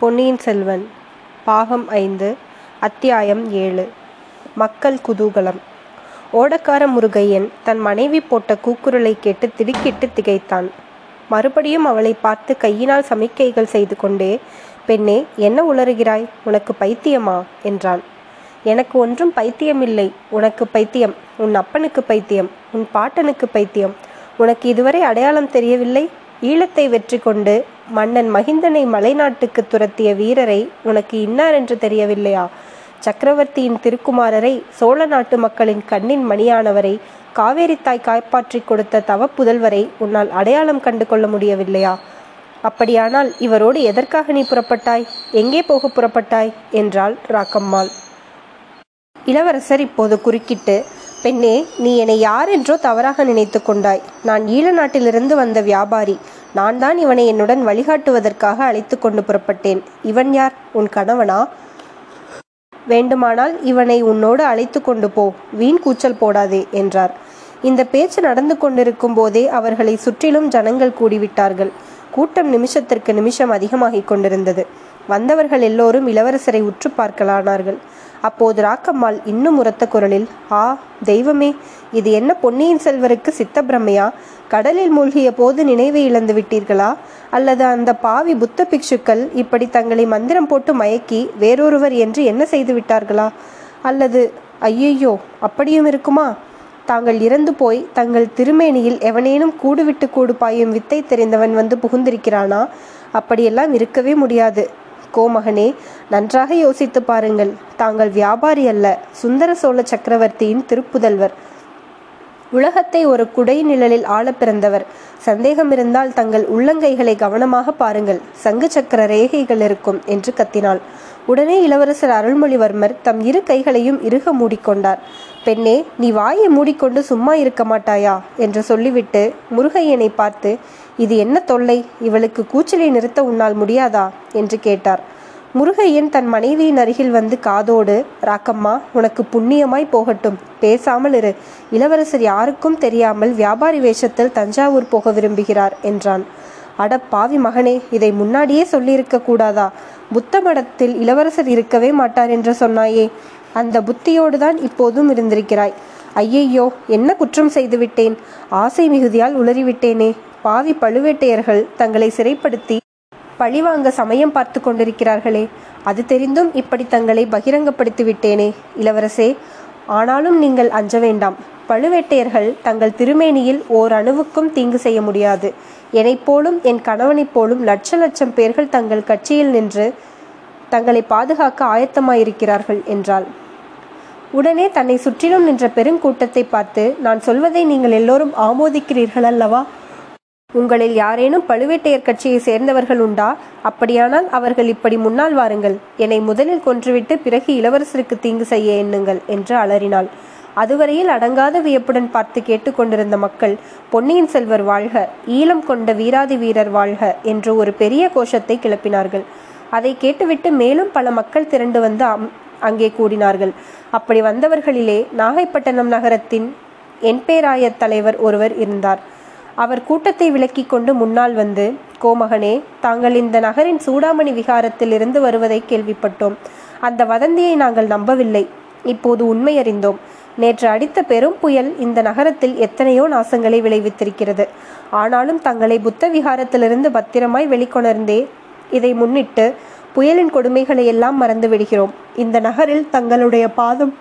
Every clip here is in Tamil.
பொன்னியின் செல்வன் பாகம் ஐந்து அத்தியாயம் ஏழு. மக்கள் குதூகலம். ஓடக்கார முருகையன் தன் மனைவி போட்ட கூக்குரலை கேட்டு திடுக்கிட்டு திகைத்தான். மறுபடியும் அவளை பார்த்து கையினால் சமிக்கைகள் செய்து கொண்டே பெண்ணே என்ன உளறுகிறாய்? உனக்கு பைத்தியமா? என்றான். எனக்கு ஒன்றும் பைத்தியமில்லை. உனக்கு பைத்தியம். உன் அப்பனுக்கு பைத்தியம். உன் பாட்டனுக்கு பைத்தியம். உனக்கு இதுவரை அடையாளம் தெரியவில்லை? ஈழத்தை வெற்றி கொண்டு மன்னன் மகிந்தனை மலைநாட்டுக்கு துரத்திய வீரரை உனக்கு இன்னார் என்று தெரியவில்லையா? சக்கரவர்த்தியின் திருக்குமாரரை சோழ நாட்டு மக்களின் கண்ணின் மணியானவரை காவேரி தாய் காப்பாற்றிக் கொடுத்த தவ புதல்வரை உன்னால் அடையாளம் கண்டு கொள்ள முடியவில்லையா? அப்படியானால் இவரோடு எதற்காக நீ புறப்பட்டாய்? எங்கே போக புறப்பட்டாய்? என்றாள் ராக்கம்மாள். இளவரசர் இப்போது குறுக்கிட்டு பெண்ணே நீ என்னை யார் என்றோ தவறாக நினைத்து கொண்டாய். நான் ஈழ நாட்டிலிருந்து வந்த வியாபாரி. நான் தான் இவனை என்னுடன் வழிகாட்டுவதற்காக அழைத்து கொண்டு புறப்பட்டேன். இவன் யார்? உன் கணவனா? வேண்டுமானால் இவனை உன்னோடு அழைத்து கொண்டு போ. வீண் கூச்சல் போடாதே என்றார். இந்த பேச்சு நடந்து கொண்டிருக்கும் போதே அவர்களை சுற்றிலும் ஜனங்கள் கூடிவிட்டார்கள். கூட்டம் நிமிஷத்திற்கு நிமிஷம் அதிகமாகிக் கொண்டிருந்தது. வந்தவர்கள் எல்லோரும் இளவரசரை உற்று பார்க்கலானார்கள். அப்போது ராக்கம்மாள் இன்னும் உரத்த குரலில் ஆ தெய்வமே இது என்ன பொன்னியின் செல்வருக்கு சித்த பிரம்மையா கடலில் மூழ்கிய போது நினைவை இழந்து விட்டீர்களா? அல்லது அந்த பாவி புத்த பிக்ஷுக்கள் இப்படி தங்களை மந்திரம் போட்டு மயக்கி வேறொருவர் என்று என்ன செய்து விட்டார்களா? அல்லது ஐயையோ அப்படியும் இருக்குமா? தாங்கள் இறந்து போய் தங்கள் திருமேனியில் எவனேனும் கூடுவிட்டு கூடு பாயும் வித்தை தெரிந்தவன் வந்து புகுந்திருக்கிறானா? அப்படியெல்லாம் இருக்கவே முடியாது. கோமகனே நன்றாக யோசித்து பாருங்கள். தாங்கள் வியாபாரி அல்ல சுந்தர சோழ சக்கரவர்த்தியின் திருப்புதல்வர். உலகத்தை ஒரு குடை நிழலில் ஆள பிறந்தவர். சந்தேகம் இருந்தால் தங்கள் உள்ளங்கைகளை கவனமாக பாருங்கள். சங்கு சக்கர ரேகைகள் இருக்கும் என்று கத்தினாள். உடனே இளவரசர் அருள்மொழிவர்மர் தம் இரு கைகளையும் இறுக மூடிக்கொண்டார். பெண்ணே நீ வாயை மூடிக்கொண்டு சும்மா இருக்க மாட்டாயா? என்று சொல்லிவிட்டு முருகையனை பார்த்து இது என்ன தொல்லை? இவளுக்கு கூச்சலை நிறுத்த உன்னால் முடியாதா? என்று கேட்டார். முருகையன் தன் மனைவியின் அருகில் வந்து காதோடு ராக்கம்மா உனக்கு புண்ணியமாய் போகட்டும் பேசாமல் இரு. இளவரசர் யாருக்கும் தெரியாமல் வியாபாரி வேஷத்தில் தஞ்சாவூர் போக விரும்புகிறார் என்றான். அட பாவி மகனே இதை முன்னாடியே சொல்லியிருக்க கூடாதா? புத்த மடத்தில் இளவரசர் இருக்கவே மாட்டார் என்று சொன்னாயே. அந்த புத்தியோடு தான் இப்போதும் இருந்திருக்கிறாய். ஐயையோ என்ன குற்றம் செய்துவிட்டேன்? ஆசை மிகுதியால் உளறிவிட்டேனே. பாவி பழுவேட்டையர்கள் தங்களை சிறைப்படுத்தி பழிவாங்க சமயம் பார்த்து கொண்டிருக்கிறார்களே. அது தெரிந்தும் இப்படி தங்களை பகிரங்கப்படுத்தி விட்டேனே இளவரசே. ஆனாலும் நீங்கள் அஞ்ச வேண்டாம். பழுவேட்டையர்கள் தங்கள் திருமேனியில் ஓர் அணுவுக்கும் தீங்கு செய்ய முடியாது. என்னைப் போலும் என் கணவனைப் போலும் லட்ச லட்சம் பேர்கள் தங்கள் கட்சியில் நின்று தங்களை பாதுகாக்க ஆயத்தமாயிருக்கிறார்கள் என்றாள். உடனே தன்னை சுற்றிலும் நின்ற பெருங்கூட்டத்தை பார்த்து நான் சொல்வதை நீங்கள் எல்லோரும் ஆமோதிக்கிறீர்கள் அல்லவா உங்களில் யாரேனும் பழுவேட்டையர் கட்சியை சேர்ந்தவர்கள் உண்டா? அப்படியானால் அவர்கள் இப்படி முன்னால் வாருங்கள். என்னை முதலில் கொன்றுவிட்டு பிறகு இளவரசருக்கு தீங்கு செய்ய எண்ணுங்கள் என்று அலறினாள். அதுவரையில் அடங்காத வியப்புடன் பார்த்து கேட்டுக்கொண்டிருந்த மக்கள் பொன்னியின் செல்வர் வாழ்க ஈழம் கொண்ட வீராதி வீரர் வாழ்க என்று ஒரு பெரிய கோஷத்தை கிளப்பினார்கள். அதை கேட்டுவிட்டு மேலும் பல மக்கள் திரண்டு வந்து அங்கே கூடினார்கள். அப்படி வந்தவர்களிலே நாகைப்பட்டினம் நகரத்தின் என்பேராய தலைவர் ஒருவர் இருந்தார். அவர் கூட்டத்தை விலக்கி கொண்டு முன்னால் வந்து கோமகனே தாங்கள் இந்த நகரின் சூடாமணி விகாரத்தில் இருந்து வருவதை கேள்விப்பட்டோம். அந்த வதந்தியை நாங்கள் நம்பவில்லை. இப்போது உண்மை அறிந்தோம். நேற்று அடித்த பெரும் புயல் இந்த நகரத்தில் எத்தனையோ நாசங்களை விளைவித்திருக்கிறது. ஆனாலும் தங்களை புத்த விகாரத்திலிருந்து பத்திரமாய் வெளிக்கொணர்ந்தே இதை முன்னிட்டு புயலின் கொடுமைகளை எல்லாம் மறந்து விடுகிறோம். இந்த நகரில் தங்களுடைய பாதம்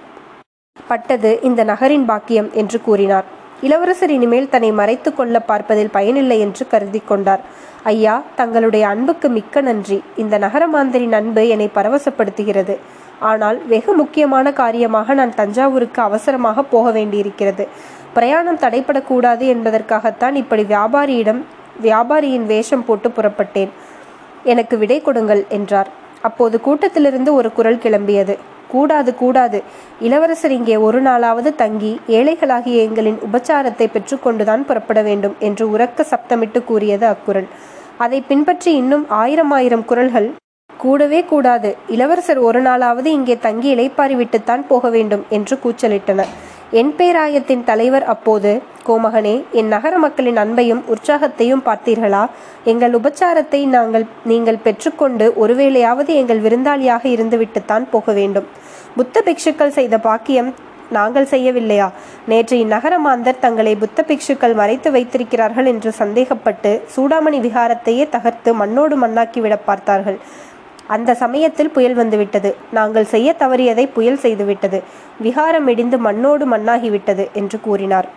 பட்டது இந்த நகரின் பாக்கியம் என்று கூறினார். இளவரசர் இனிமேல் தன்னை மறைத்து கொள்ள பார்ப்பதில் பயனில்லை என்று கருதி கொண்டார். ஐயா தங்களுடைய அன்புக்கு மிக்க நன்றி. இந்த நகரமாந்தரின் அன்பு என்னை பரவசப்படுத்துகிறது. ஆனால் வெகு முக்கியமான காரியமாக நான் தஞ்சாவூருக்கு அவசரமாக போக வேண்டியிருக்கிறது. பிரயாணம் தடைப்படக்கூடாது என்பதற்காகத்தான் இப்படி வியாபாரியிடம் வியாபாரியின் வேஷம் போட்டு புறப்பட்டேன். எனக்கு விடை கொடுங்கள் என்றார். அப்போது கூட்டத்திலிருந்து ஒரு குரல் கிளம்பியது. கூடாது கூடாது. இளவரசர் இங்கே ஒரு நாளாவது தங்கி ஏழைகளாகிய எங்களின் உபச்சாரத்தை பெற்றுக்கொண்டுதான் புறப்பட வேண்டும் என்று உறக்க சப்தமிட்டு கூறியது அக்குரல் அதை பின்பற்றி இன்னும் ஆயிரம் ஆயிரம் குரல்கள். கூடவே கூடாது இளவரசர் ஒரு நாளாவது இங்கே தங்கி இளைப்பாரி விட்டுத்தான் போக வேண்டும் என்று கூச்சலிட்டனர். என் பேராயத்தின் தலைவர் அப்போது கோமகனே என் நகர மக்களின் அன்பையும் உற்சாகத்தையும் பார்த்தீர்களா? எங்கள் உபச்சாரத்தை நாங்கள் நீங்கள் பெற்றுக்கொண்டு ஒருவேளையாவது எங்கள் விருந்தாளியாக இருந்துவிட்டுத்தான் போக வேண்டும். புத்த பிக்ஷுக்கள் செய்த பாக்கியம் நாங்கள் செய்யவில்லையா? நேற்று இந்நகர மாந்தர் தங்களை புத்த பிக்ஷுக்கள் மறைத்து வைத்திருக்கிறார்கள் என்று சந்தேகப்பட்டு சூடாமணி விகாரத்தையே தகர்த்து மண்ணோடு மண்ணாக்கி விட பார்த்தார்கள். அந்த சமயத்தில் புயல் வந்துவிட்டது. நாங்கள் செய்ய தவறியதை புயல் செய்துவிட்டது. விகாரம் இடிந்து மண்ணோடு மண்ணாகிவிட்டது என்று கூறினார்.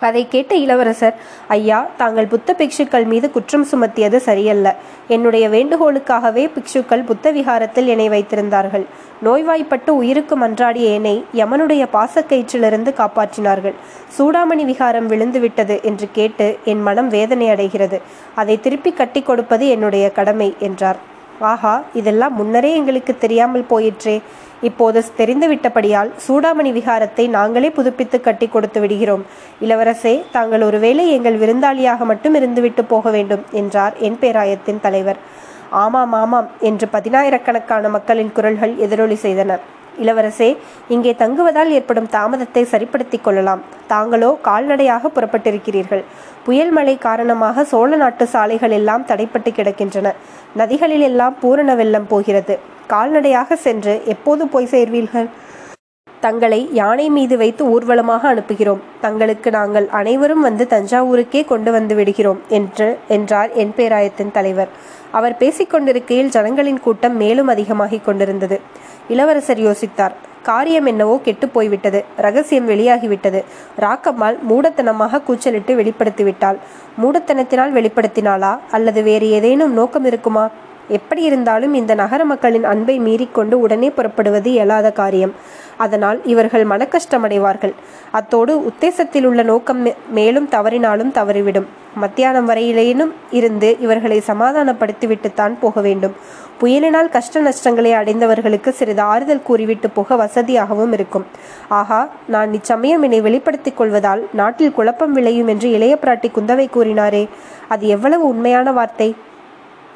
அதை கேட்ட இளவரசர் ஐயா தாங்கள் புத்த பிக்ஷுக்கள் மீது குற்றம் சுமத்தியது சரியல்ல. என்னுடைய வேண்டுகோளுக்காகவே பிக்ஷுக்கள் புத்த விகாரத்தில் என்னை வைத்திருந்தார்கள். நோய்வாய்ப்பட்டு உயிருக்கு மன்றாடிய என்னை யமனுடைய பாசக்கயிற்றிலிருந்து காப்பாற்றினார்கள். சூடாமணி விகாரம் விழுந்து விட்டது என்று கேட்டு என் மனம் வேதனை அடைகிறது. அதை திருப்பி கட்டி கொடுப்பது என்னுடைய கடமை என்றார். ஆஹா இதெல்லாம் முன்னரே எங்களுக்கு தெரியாமல் போயிற்றே. இப்போது தெரிந்துவிட்டபடியால் சூடாமணி விகாரத்தை நாங்களே புதுப்பித்து கட்டி கொடுத்து விடுகிறோம். இளவரசே தாங்கள் ஒருவேளை எங்கள் விருந்தாளியாக மட்டும் இருந்துவிட்டு போக வேண்டும் என்றார் என் பேராயத்தின் தலைவர். ஆமாம் ஆமாம் என்று பதினாயிரக்கணக்கான மக்களின் குரல்கள் எதிரொலி செய்தன. இளவரசே இங்கே தங்குவதால் ஏற்படும் தாமதத்தை சரிப்படுத்திக் கொள்ளலாம். தாங்களோ கால்நடையாக புறப்பட்டிருக்கிறீர்கள். புயல் மழை காரணமாக சோழ நாட்டு சாலைகள் எல்லாம் தடைப்பட்டு கிடக்கின்றன. நதிகளில் எல்லாம் பூரண வெள்ளம் போகிறது. கால்நடையாக சென்று எப்போது போய் சேர்வீர்கள்? தங்களை யானை மீது வைத்து ஊர்வலமாக அனுப்புகிறோம். தங்களுக்கு நாங்கள் அனைவரும் வந்து தஞ்சாவூருக்கே கொண்டு வந்து விடுகிறோம் என்று என்றார் என் பேராயத்தின் தலைவர். அவர் பேசிக்கொண்டிருக்கையில் ஜனங்களின் கூட்டம் மேலும் அதிகமாகிக் கொண்டிருந்தது. இளவரசர் யோசித்தார். காரியம் என்னவோ கெட்டு போய்விட்டது. ரகசியம் வெளியாகிவிட்டது. ராக்கம்மாள் மூடத்தனமாக கூச்சலிட்டு வெளிப்படுத்திவிட்டாள். மூடத்தனத்தினால் வெளிப்படுத்தினாளா? அல்லது வேறு ஏதேனும் நோக்கம் இருக்குமா? எப்படி இருந்தாலும் இந்த நகர மக்களின் அன்பை மீறிக்கொண்டு உடனே புறப்படுவது இயலாத காரியம். அதனால் இவர்கள் மனக்கஷ்டமடைவார்கள். அத்தோடு உத்தேசத்தில் உள்ள நோக்கம் மேலும் தவறினாலும் தவறிவிடும். மத்தியானம் வரையிலேனும் இருந்து இவர்களை சமாதானப்படுத்திவிட்டுத்தான் போக வேண்டும். புயலினால் கஷ்ட நஷ்டங்களை அடைந்தவர்களுக்கு சிறிது ஆறுதல் கூறிவிட்டு போக வசதியாகவும் இருக்கும். ஆகா நான் இச்சமயம் என்னை வெளிப்படுத்திக் கொள்வதால் நாட்டில் குழப்பம் விளையும் என்று இளைய பிராட்டி குந்தவை கூறினாரே. அது எவ்வளவு உண்மையான வார்த்தை?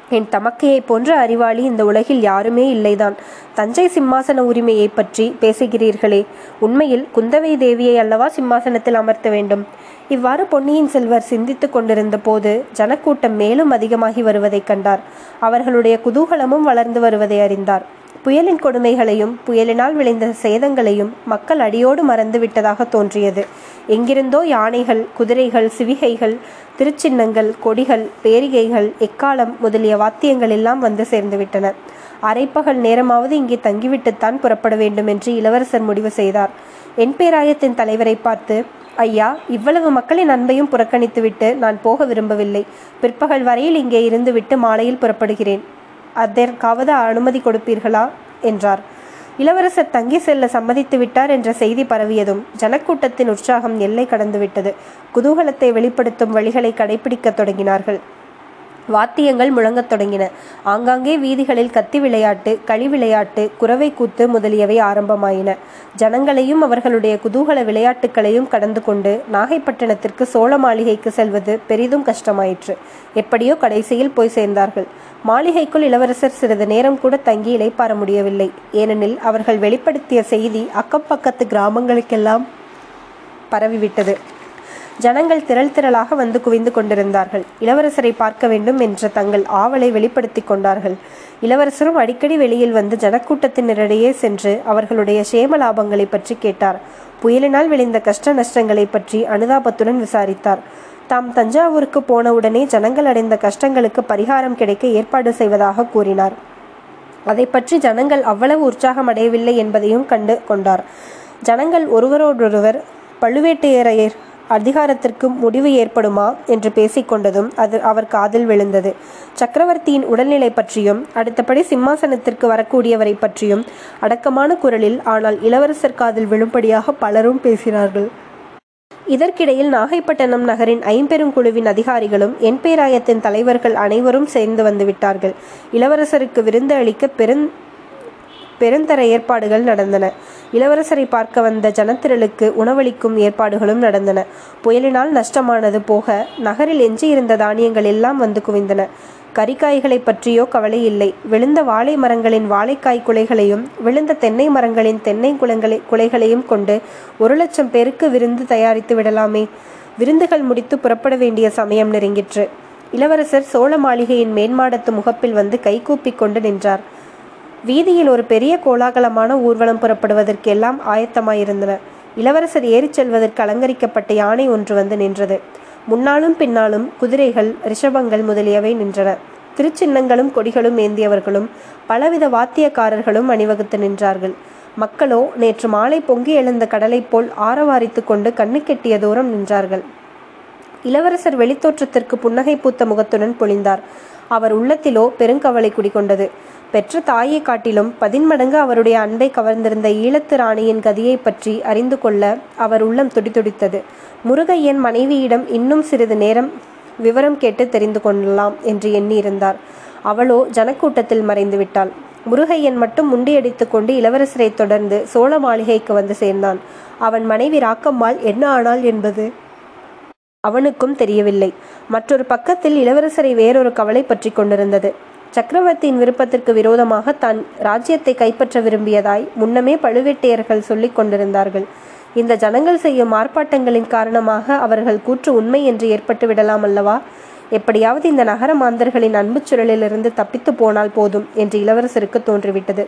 என் தமக்கையைப் போன்ற அறிவாளி இந்த உலகில் யாருமே இல்லைதான். தஞ்சை சிம்மாசன உரிமையை பற்றி பேசுகிறீர்களே. உண்மையில் குந்தவை தேவியை அல்லவா சிம்மாசனத்தில் அமர்த்த வேண்டும்? இவ்வாறு பொன்னியின் செல்வர் சிந்தித்துக் கொண்டிருந்த போது ஜனக்கூட்டம் மேலும் அதிகமாகி வருவதைக் கண்டார். அவர்களுடைய குதூகலமும் வளர்ந்து வருவதை அறிந்தார். புயலின் கொடுமைகளையும் புயலினால் விளைந்த சேதங்களையும் மக்கள் அடியோடு மறந்து விட்டதாக தோன்றியது. எங்கிருந்தோ யானைகள் குதிரைகள் சிவிகைகள் திருச்சின்னங்கள் கொடிகள் பேரிகைகள் எக்காலம் முதலிய வாத்தியங்கள் எல்லாம் வந்து சேர்ந்துவிட்டன. அரைப்பகல் நேரமாவது இங்கே தங்கிவிட்டுத்தான் புறப்பட வேண்டும் என்று இளவரசர் முடிவு செய்தார். என் பேராயத்தின் தலைவரை பார்த்து ஐயா இவ்வளவு மக்களின் அன்பையும் புறக்கணித்துவிட்டு நான் போக விரும்பவில்லை. பிற்பகல் வரையில் இங்கே இருந்துவிட்டு மாலையில் புறப்படுகிறேன். அதற்காவது அனுமதி கொடுப்பீர்களா? என்றார். இளவரசர் தங்கி செல்ல சம்மதித்து விட்டார் என்ற செய்தி பரவியதும் ஜனக்கூட்டத்தின் உற்சாகம் எல்லை கடந்துவிட்டது. குதூகலத்தை வெளிப்படுத்தும் வழிகளை கடைபிடிக்கத் தொடங்கினார்கள். வாத்தியங்கள் முழங்கத் தொடங்கின. ஆங்காங்கே வீதிகளில் கத்தி விளையாட்டு களி விளையாட்டு குறவை கூத்து முதலியவை ஆரம்பமாயின. ஜனங்களையும் அவர்களுடைய குதூகல விளையாட்டுகளையும் கடந்து கொண்டு நாகைப்பட்டினத்திற்கு சோழ மாளிகைக்கு செல்வது பெரிதும் கஷ்டமாயிற்று. எப்படியோ கடைசியில் போய் சேர்ந்தார்கள். மாளிகைக்குள் இளவரசர் சிறிது நேரம் கூட தங்கி இலைப்பார முடியவில்லை. ஏனெனில் அவர்கள் வெளிப்படுத்திய செய்தி அக்கம் பக்கத்து கிராமங்களுக்கெல்லாம் பரவிவிட்டது. ஜனங்கள் திரள் திரளாக வந்து குவிந்து கொண்டிருந்தார்கள். இளவரசரை பார்க்க வேண்டும் என்ற தங்கள் ஆவலை வெளிப்படுத்தி கொண்டார்கள். இளவரசரும் அடிக்கடி வெளியில் வந்து ஜனக்கூட்டத்தினரிடையே சென்று அவர்களுடைய சேம லாபங்களை பற்றி கேட்டார். புயலினால் விளைந்த கஷ்ட நஷ்டங்களை பற்றி அனுதாபத்துடன் விசாரித்தார். தாம் தஞ்சாவூருக்கு போனவுடனே ஜனங்கள் அடைந்த கஷ்டங்களுக்கு பரிகாரம் கிடைக்க ஏற்பாடு செய்வதாக கூறினார். அதை பற்றி ஜனங்கள் அவ்வளவு உற்சாகம் அடையவில்லை என்பதையும் கண்டு கொண்டார். ஜனங்கள் ஒருவரோடொருவர் பழுவேட்டையரையர் அதிகாரத்திற்கு முடிவு ஏற்படுமா? என்று பேசிக்கொண்டதும் அது அவர் காதில் விழுந்தது. சக்கரவர்த்தியின் உடல்நிலை பற்றியும் அடுத்தபடி சிம்மாசனத்திற்கு வரக்கூடியவரை பற்றியும் அடக்கமான குரலில் ஆனால் இளவரசர் காதில் விழும்படியாக பலரும் பேசினார்கள். இதற்கிடையில் நாகைப்பட்டினம் நகரின் ஐம்பெருங்குழுவின் அதிகாரிகளும் என் பேராயத்தின் தலைவர்கள் அனைவரும் சேர்ந்து வந்து விட்டார்கள். இளவரசருக்கு விருந்து அளிக்க பெரும் பெருந்தர ஏற்பாடுகள் நடந்தன. இளவரசரை பார்க்க வந்த ஜனத்திரளுக்கு உணவளிக்கும் ஏற்பாடுகளும் நடந்தன. புயலினால் நஷ்டமானது போக நகரில் எஞ்சியிருந்த தானியங்கள் எல்லாம் வந்து குவிந்தன. கறிக்காய்களை பற்றியோ கவலை இல்லை. விழுந்த வாழை மரங்களின் வாழைக்காய் குலைகளையும் விழுந்த தென்னை மரங்களின் தென்னை குளங்களை குலைகளையும் கொண்டு ஒரு லட்சம் பேருக்கு விருந்து தயாரித்து விடலாமே. விருந்துகள் முடித்து புறப்பட வேண்டிய சமயம் நெருங்கிற்று. இளவரசர் சோழ மாளிகையின் மேன்மாடத்து முகப்பில் வந்து கைகூப்பி கொண்டு நின்றார். வீதியில் ஒரு பெரிய கோலாகலமான ஊர்வலம் புறப்படுவதற்கெல்லாம் ஆயத்தமாயிருந்தன. இளவரசர் ஏறிச் செல்வதற்கு அலங்கரிக்கப்பட்ட யானை ஒன்று வந்து நின்றது. முன்னாலும் பின்னாலும் குதிரைகள் ரிஷபங்கள் முதலியவை நின்றன. திருச்சின்னங்களும் கொடிகளும் ஏந்தியவர்களும் பலவித வாத்தியக்காரர்களும் அணிவகுத்து நின்றார்கள். மக்களோ நேற்று மாலை பொங்கி எழுந்த கடலைப் போல் ஆரவாரித்து கொண்டு கண்ணு கெட்டிய தூரம் நின்றார்கள். இளவரசர் வெளித்தோற்றத்திற்கு புன்னகை பூத்த முகத்துடன் பொழிந்தார். அவர் உள்ளத்திலோ பெருங்கவலை குடிகொண்டது. பெற்ற தாயை காட்டிலும் பதின்மடங்கு அவருடைய அன்பை கவர்ந்திருந்த ஈழத்து ராணியின் கதியை பற்றி அறிந்து கொள்ள அவர் உள்ளம் துடிதுடித்தது. முருகையன் மனைவியிடம் இன்னும் சிறிது நேரம் விவரம் கேட்டு தெரிந்து கொள்ளலாம் என்று எண்ணியிருந்தார். அவளோ ஜனக்கூட்டத்தில் மறைந்து விட்டாள். முருகையன் மட்டும் முண்டியடித்து கொண்டு இளவரசரை தொடர்ந்து சோழ மாளிகைக்கு வந்து சேர்ந்தான். அவன் மனைவி ராக்கம்மாள் என்ன ஆனாள் என்பது அவனுக்கும் தெரியவில்லை. மற்றொரு பக்கத்தில் இளவரசரை வேறொரு கவலை பற்றி கொண்டிருந்தது. சக்கரவர்த்தியின் விருப்பத்திற்கு விரோதமாக தான் ராஜ்யத்தை கைப்பற்ற விரும்பியதாய் முன்னமே பழுவேட்டையர்கள் சொல்லிக் கொண்டிருந்தார்கள். இந்த ஜனங்கள் செய்யும் ஆர்ப்பாட்டங்களின் காரணமாக அவர்கள் கூற்று உண்மை என்று ஏற்பட்டு விடலாம் அல்லவா? எப்படியாவது இந்த நகர மாந்தர்களின் அன்புச் சுழலிலிருந்து தப்பித்து போனால் போதும் என்று இளவரசருக்கு தோன்றிவிட்டது.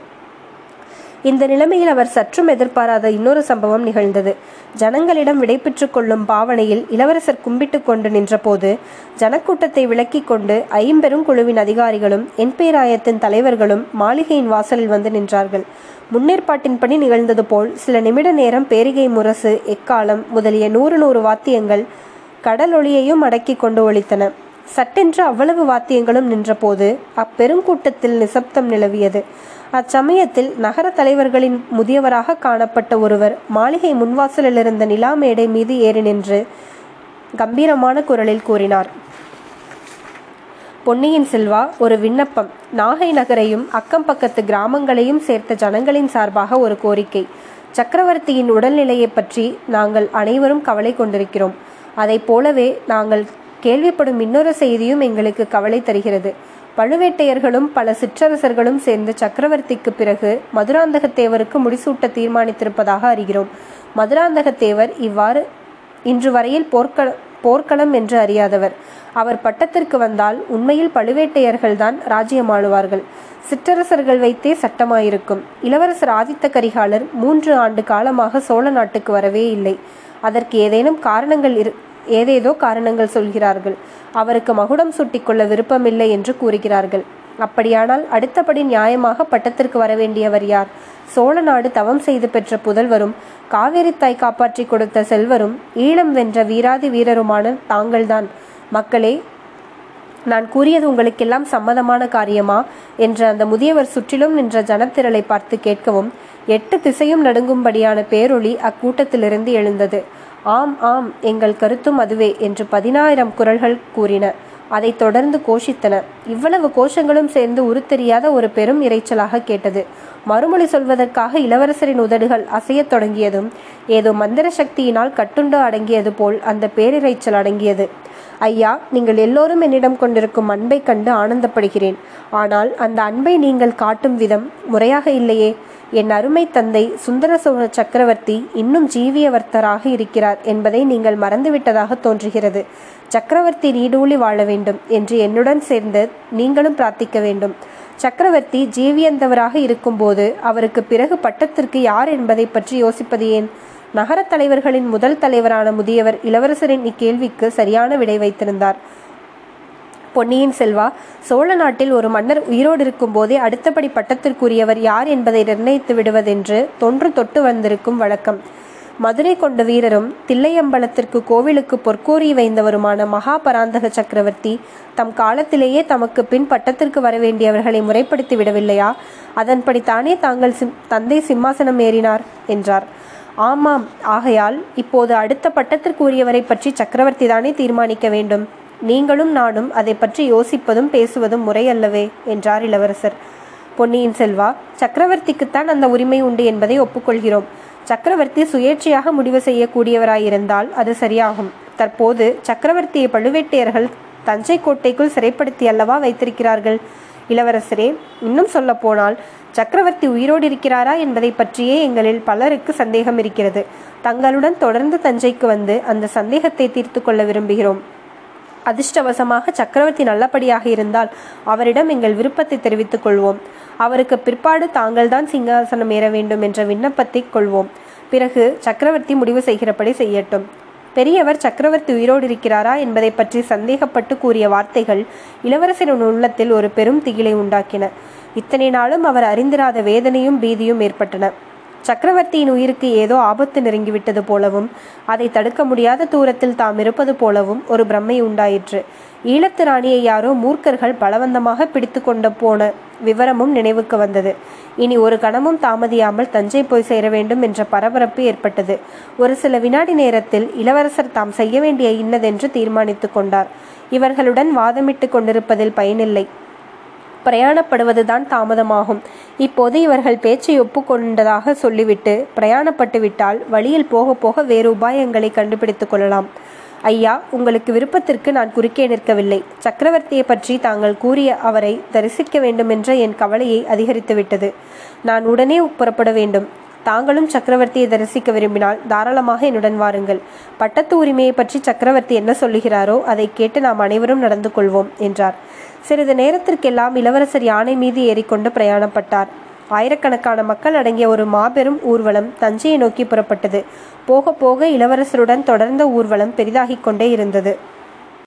இந்த நிலைமையில் அவர் சற்றும் எதிர்பாராத இன்னொரு சம்பவம் நிகழ்ந்தது. ஜனங்களிடம் விடைபெற்றுக் கொள்ளும் பாவனையில் இளவரசர் கும்பிட்டு கொண்டு நின்றபோது ஜனக்கூட்டத்தை விலக்கிக் கொண்டு ஐம்பெரும் குழுவின் அதிகாரிகளும் என்பேராயத்தின் தலைவர்களும் மாளிகையின் வாசலில் வந்து நின்றார்கள். முன்னேற்பாட்டின்படி நிகழ்ந்தது போல் சில நிமிட நேரம் பேரிகை முரசு எக்காலம் முதலிய நூறு நூறு வாத்தியங்கள் கடலொளியையும் அடக்கி கொண்டு ஒழித்தன சட்டென்று அவ்வளவு வாத்தியங்களும் நின்றபோது அப்பெருங்கூட்டத்தில் நிசப்தம் நிலவியது. அச்சமயத்தில் நகர தலைவர்களின் முதியவராக காணப்பட்ட ஒருவர் மாளிகை முன்வாசலில் இருந்த நிலா மேடை மீது ஏறி நின்று கம்பீரமான குரலில் கூறினார். பொன்னியின் செல்வா ஒரு விண்ணப்பம். நாகை நகரையும் அக்கம் பக்கத்து கிராமங்களையும் சேர்த்த ஜனங்களின் சார்பாக ஒரு கோரிக்கை. சக்கரவர்த்தியின் உடல்நிலையை பற்றி நாங்கள் அனைவரும் கவலை கொண்டிருக்கிறோம். அதை போலவே நாங்கள் கேள்விப்படும் இன்னொரு செய்தியும் எங்களுக்கு கவலை தருகிறது. பழுவேட்டையர்களும் பல சிற்றரசர்களும் சேர்ந்து சக்கரவர்த்திக்கு பிறகு மதுராந்தகத்தேவருக்கு முடிசூட்ட தீர்மானித்திருப்பதாக அறிகிறோம். மதுராந்தகத்தேவர் இவ்வாறு இன்று வரையில் போர்க்கள போர்க்களம் என்று அறியாதவர். அவர் பட்டத்திற்கு வந்தால் உண்மையில் பழுவேட்டையர்கள்தான் ராஜ்யம் ஆளுவார்கள் சிற்றரசர்கள் வைத்தே சட்டமாயிருக்கும். இளவரசர் ஆதித்த கரிகாலர் மூன்று ஆண்டு காலமாக சோழ நாட்டுக்கு வரவே இல்லை. அதற்கு ஏதேனும் காரணங்கள் இரு ஏதேதோ காரணங்கள் சொல்கிறார்கள். அவருக்கு மகுடம் சூட்டிக்கொள்ள விருப்பமில்லை என்று கூறுகிறார்கள். அப்படியானால் அடுத்தபடி நியாயமாக பட்டத்திற்கு வரவேண்டியவர் யார்? சோழ நாடு தவம் செய்து பெற்ற புதல்வரும் காவேரி தாய் காப்பாற்றி கொடுத்த செல்வரும் ஈழம் வென்ற வீராதி வீரருமான தாங்கள்தான். மக்களே நான் கூறியது உங்களுக்கெல்லாம் சம்மதமான காரியமா? என்று அந்த முதியவர் சுற்றிலும் நின்ற ஜனத்திரளை பார்த்து கேட்கவும் எட்டு திசையும் நடுங்கும்படியான பேரொளி அக்கூட்டத்திலிருந்து எழுந்தது. ஆம் ஆம் எங்கள் கருத்தும் அதுவே என்று பதினாயிரம் குரல்கள் கூறின. அதைத் தொடர்ந்து கோஷித்தன. இவ்வளவு கோஷங்களும் சேர்ந்து உருத்தெரியாத ஒரு பெரும் இறைச்சலாக கேட்டது. மறுமொழி சொல்வதற்காக இளவரசரின் உதடுகள் அசையத் தொடங்கியதும் ஏதோ மந்திர சக்தியினால் கட்டுண்டு அடங்கியது போல் அந்த பேரிரைச்சல் அடங்கியது. ஐயா நீங்கள் எல்லோரும் என்னிடம் கொண்டிருக்கும் அன்பை கண்டு ஆனந்தப்படுகிறேன். ஆனால் அந்த அன்பை நீங்கள் காட்டும் விதம் முறையாக இல்லையே. என் அருமை தந்தை சுந்தர சோழ சக்கரவர்த்தி இன்னும் ஜீவியவர்த்தராக இருக்கிறார் என்பதை நீங்கள் மறந்துவிட்டதாக தோன்றுகிறது. சக்கரவர்த்தி நீடூழி வாழ வேண்டும் என்று என்னுடன் சேர்ந்து நீங்களும் பிரார்த்திக்க வேண்டும். சக்கரவர்த்தி ஜீவியந்தவராக இருக்கும்போது அவருக்கு பிறகு பட்டத்திற்கு யார் என்பதை பற்றி யோசிப்பது ஏன்? நகர தலைவர்களின் முதல் தலைவரான முதியவர் இளவரசரின் இக்கேள்விக்கு சரியான விடை வைத்திருந்தார். பொன்னியின் செல்வா சோழ நாட்டில் ஒரு மன்னர் உயிரோடு இருக்கும்போதே அடுத்தபடி பட்டத்திற்குரியவர் யார் என்பதை நிர்ணயித்து விடுவதென்று தொன்று தொட்டு வந்திருக்கும் வழக்கம். மதுரை கொண்ட வீரரும் தில்லையம்பலத்திற்கு கோவிலுக்கு பொற்கூறி வைந்தவருமான மகாபராந்தக சக்கரவர்த்தி தம் காலத்திலேயே தமக்கு பின் பட்டத்திற்கு வரவேண்டியவர்களை முறைப்படுத்தி விடவில்லையா? அதன்படி தானே தாங்கள் சிம் தந்தை சிம்மாசனம் ஏறினார் என்றார். ஆமாம் ஆகையால் இப்போது அடுத்த பட்டத்திற்குரியவரை பற்றி சக்கரவர்த்தி தானே தீர்மானிக்க வேண்டும்? நீங்களும் நானும் அதை பற்றி யோசிப்பதும் பேசுவதும் முறையல்லவே என்றார் இளவரசர். பொன்னியின் செல்வா சக்கரவர்த்திக்குத்தான் அந்த உரிமை உண்டு என்பதை ஒப்புக்கொள்கிறோம். சக்கரவர்த்தி சுயேட்சையாக முடிவு செய்யக்கூடியவராயிருந்தால் அது சரியாகும். தற்போது சக்கரவர்த்தியை பழுவேட்டையர்கள் தஞ்சை கோட்டைக்குள் சிறைப்படுத்தி அல்லவா வைத்திருக்கிறார்கள்? இளவரசரே இன்னும் சொல்ல போனால் சக்கரவர்த்தி உயிரோடு இருக்கிறாரா என்பதை பற்றியே எங்களில் பலருக்கு சந்தேகம் இருக்கிறது. தங்களுடன் தொடர்ந்து தஞ்சைக்கு வந்து அந்த சந்தேகத்தை தீர்த்து கொள்ள விரும்புகிறோம். அதிர்ஷ்டவசமாக சக்கரவர்த்தி நல்லபடியாக இருந்தால் அவரிடம் எங்கள் விருப்பத்தை தெரிவித்துக் கொள்வோம். அவருக்கு பிற்பாடு தாங்கள்தான் சிங்காசனம் ஏற வேண்டும் என்ற விண்ணப்பத்தை கொள்வோம். பிறகு சக்கரவர்த்தி முடிவு செய்கிறபடி செய்யட்டும். பெரியவர் சக்கரவர்த்தி உயிரோடு இருக்கிறாரா என்பதை பற்றி சந்தேகப்பட்டு கூறிய வார்த்தைகள் இளவரசரின் உள்ளத்தில் ஒரு பெரும் திகிலை உண்டாக்கின. இத்தனை நாளும் அவர் அறிந்திராத வேதனையும் பீதியும் ஏற்பட்டன. சக்கரவர்த்தியின் உயிருக்கு ஏதோ ஆபத்து நெருங்கிவிட்டது போலவும் அதை தடுக்க முடியாத தூரத்தில் தாம் இருப்பது போலவும் ஒரு பிரம்மை உண்டாயிற்று. ஈழத்து ராணியை யாரோ மூர்க்கர்கள் பலவந்தமாக பிடித்து கொண்டு போன விவரமும் நினைவுக்கு வந்தது. இனி ஒரு கணமும் தாமதியாமல் தஞ்சை போய் சேர வேண்டும் என்ற பரபரப்பு ஏற்பட்டது. ஒரு சில வினாடி நேரத்தில் இளவரசர் தாம் செய்ய வேண்டிய இன்னதென்று தீர்மானித்து கொண்டார். இவர்களுடன் வாதமிட்டு கொண்டிருப்பதில் பயனில்லை. பிரயாணப்படுவதுதான் தாமதமாகும். இப்போது இவர்கள் பேச்சை ஒப்புக்கொண்டதாக சொல்லிவிட்டு பிரயாணப்பட்டுவிட்டால் வழியில் போக போக வேறு உபாயங்களை கண்டுபிடித்துக் கொள்ளலாம். ஐயா உங்களுக்கு விருப்பத்திற்கு நான் குறுக்கே நிற்கவில்லை. சக்கரவர்த்தியை பற்றி தாங்கள் கூறிய அவரை தரிசிக்க வேண்டுமென்ற என் கவலையை அதிகரித்துவிட்டது. நான் உடனே புறப்பட வேண்டும். தாங்களும் சக்கரவர்த்தியை தரிசிக்க விரும்பினால் தாராளமாக என்னுடன் வாருங்கள். பட்டத்து உரிமையை பற்றி சக்கரவர்த்தி என்ன சொல்லுகிறாரோ அதை கேட்டு நாம் அனைவரும் நடந்து கொள்வோம் என்றார். சிறிது நேரத்திற்கெல்லாம் இளவரசர் யானை மீது ஏறிக்கொண்டு பிரயாணப்பட்டார். ஆயிரக்கணக்கான மக்கள் அடங்கிய ஒரு மாபெரும் ஊர்வலம் தஞ்சையை நோக்கி புறப்பட்டது. போக போக இளவரசருடன் தொடர்ந்த ஊர்வலம் பெரிதாகிக் கொண்டே இருந்தது.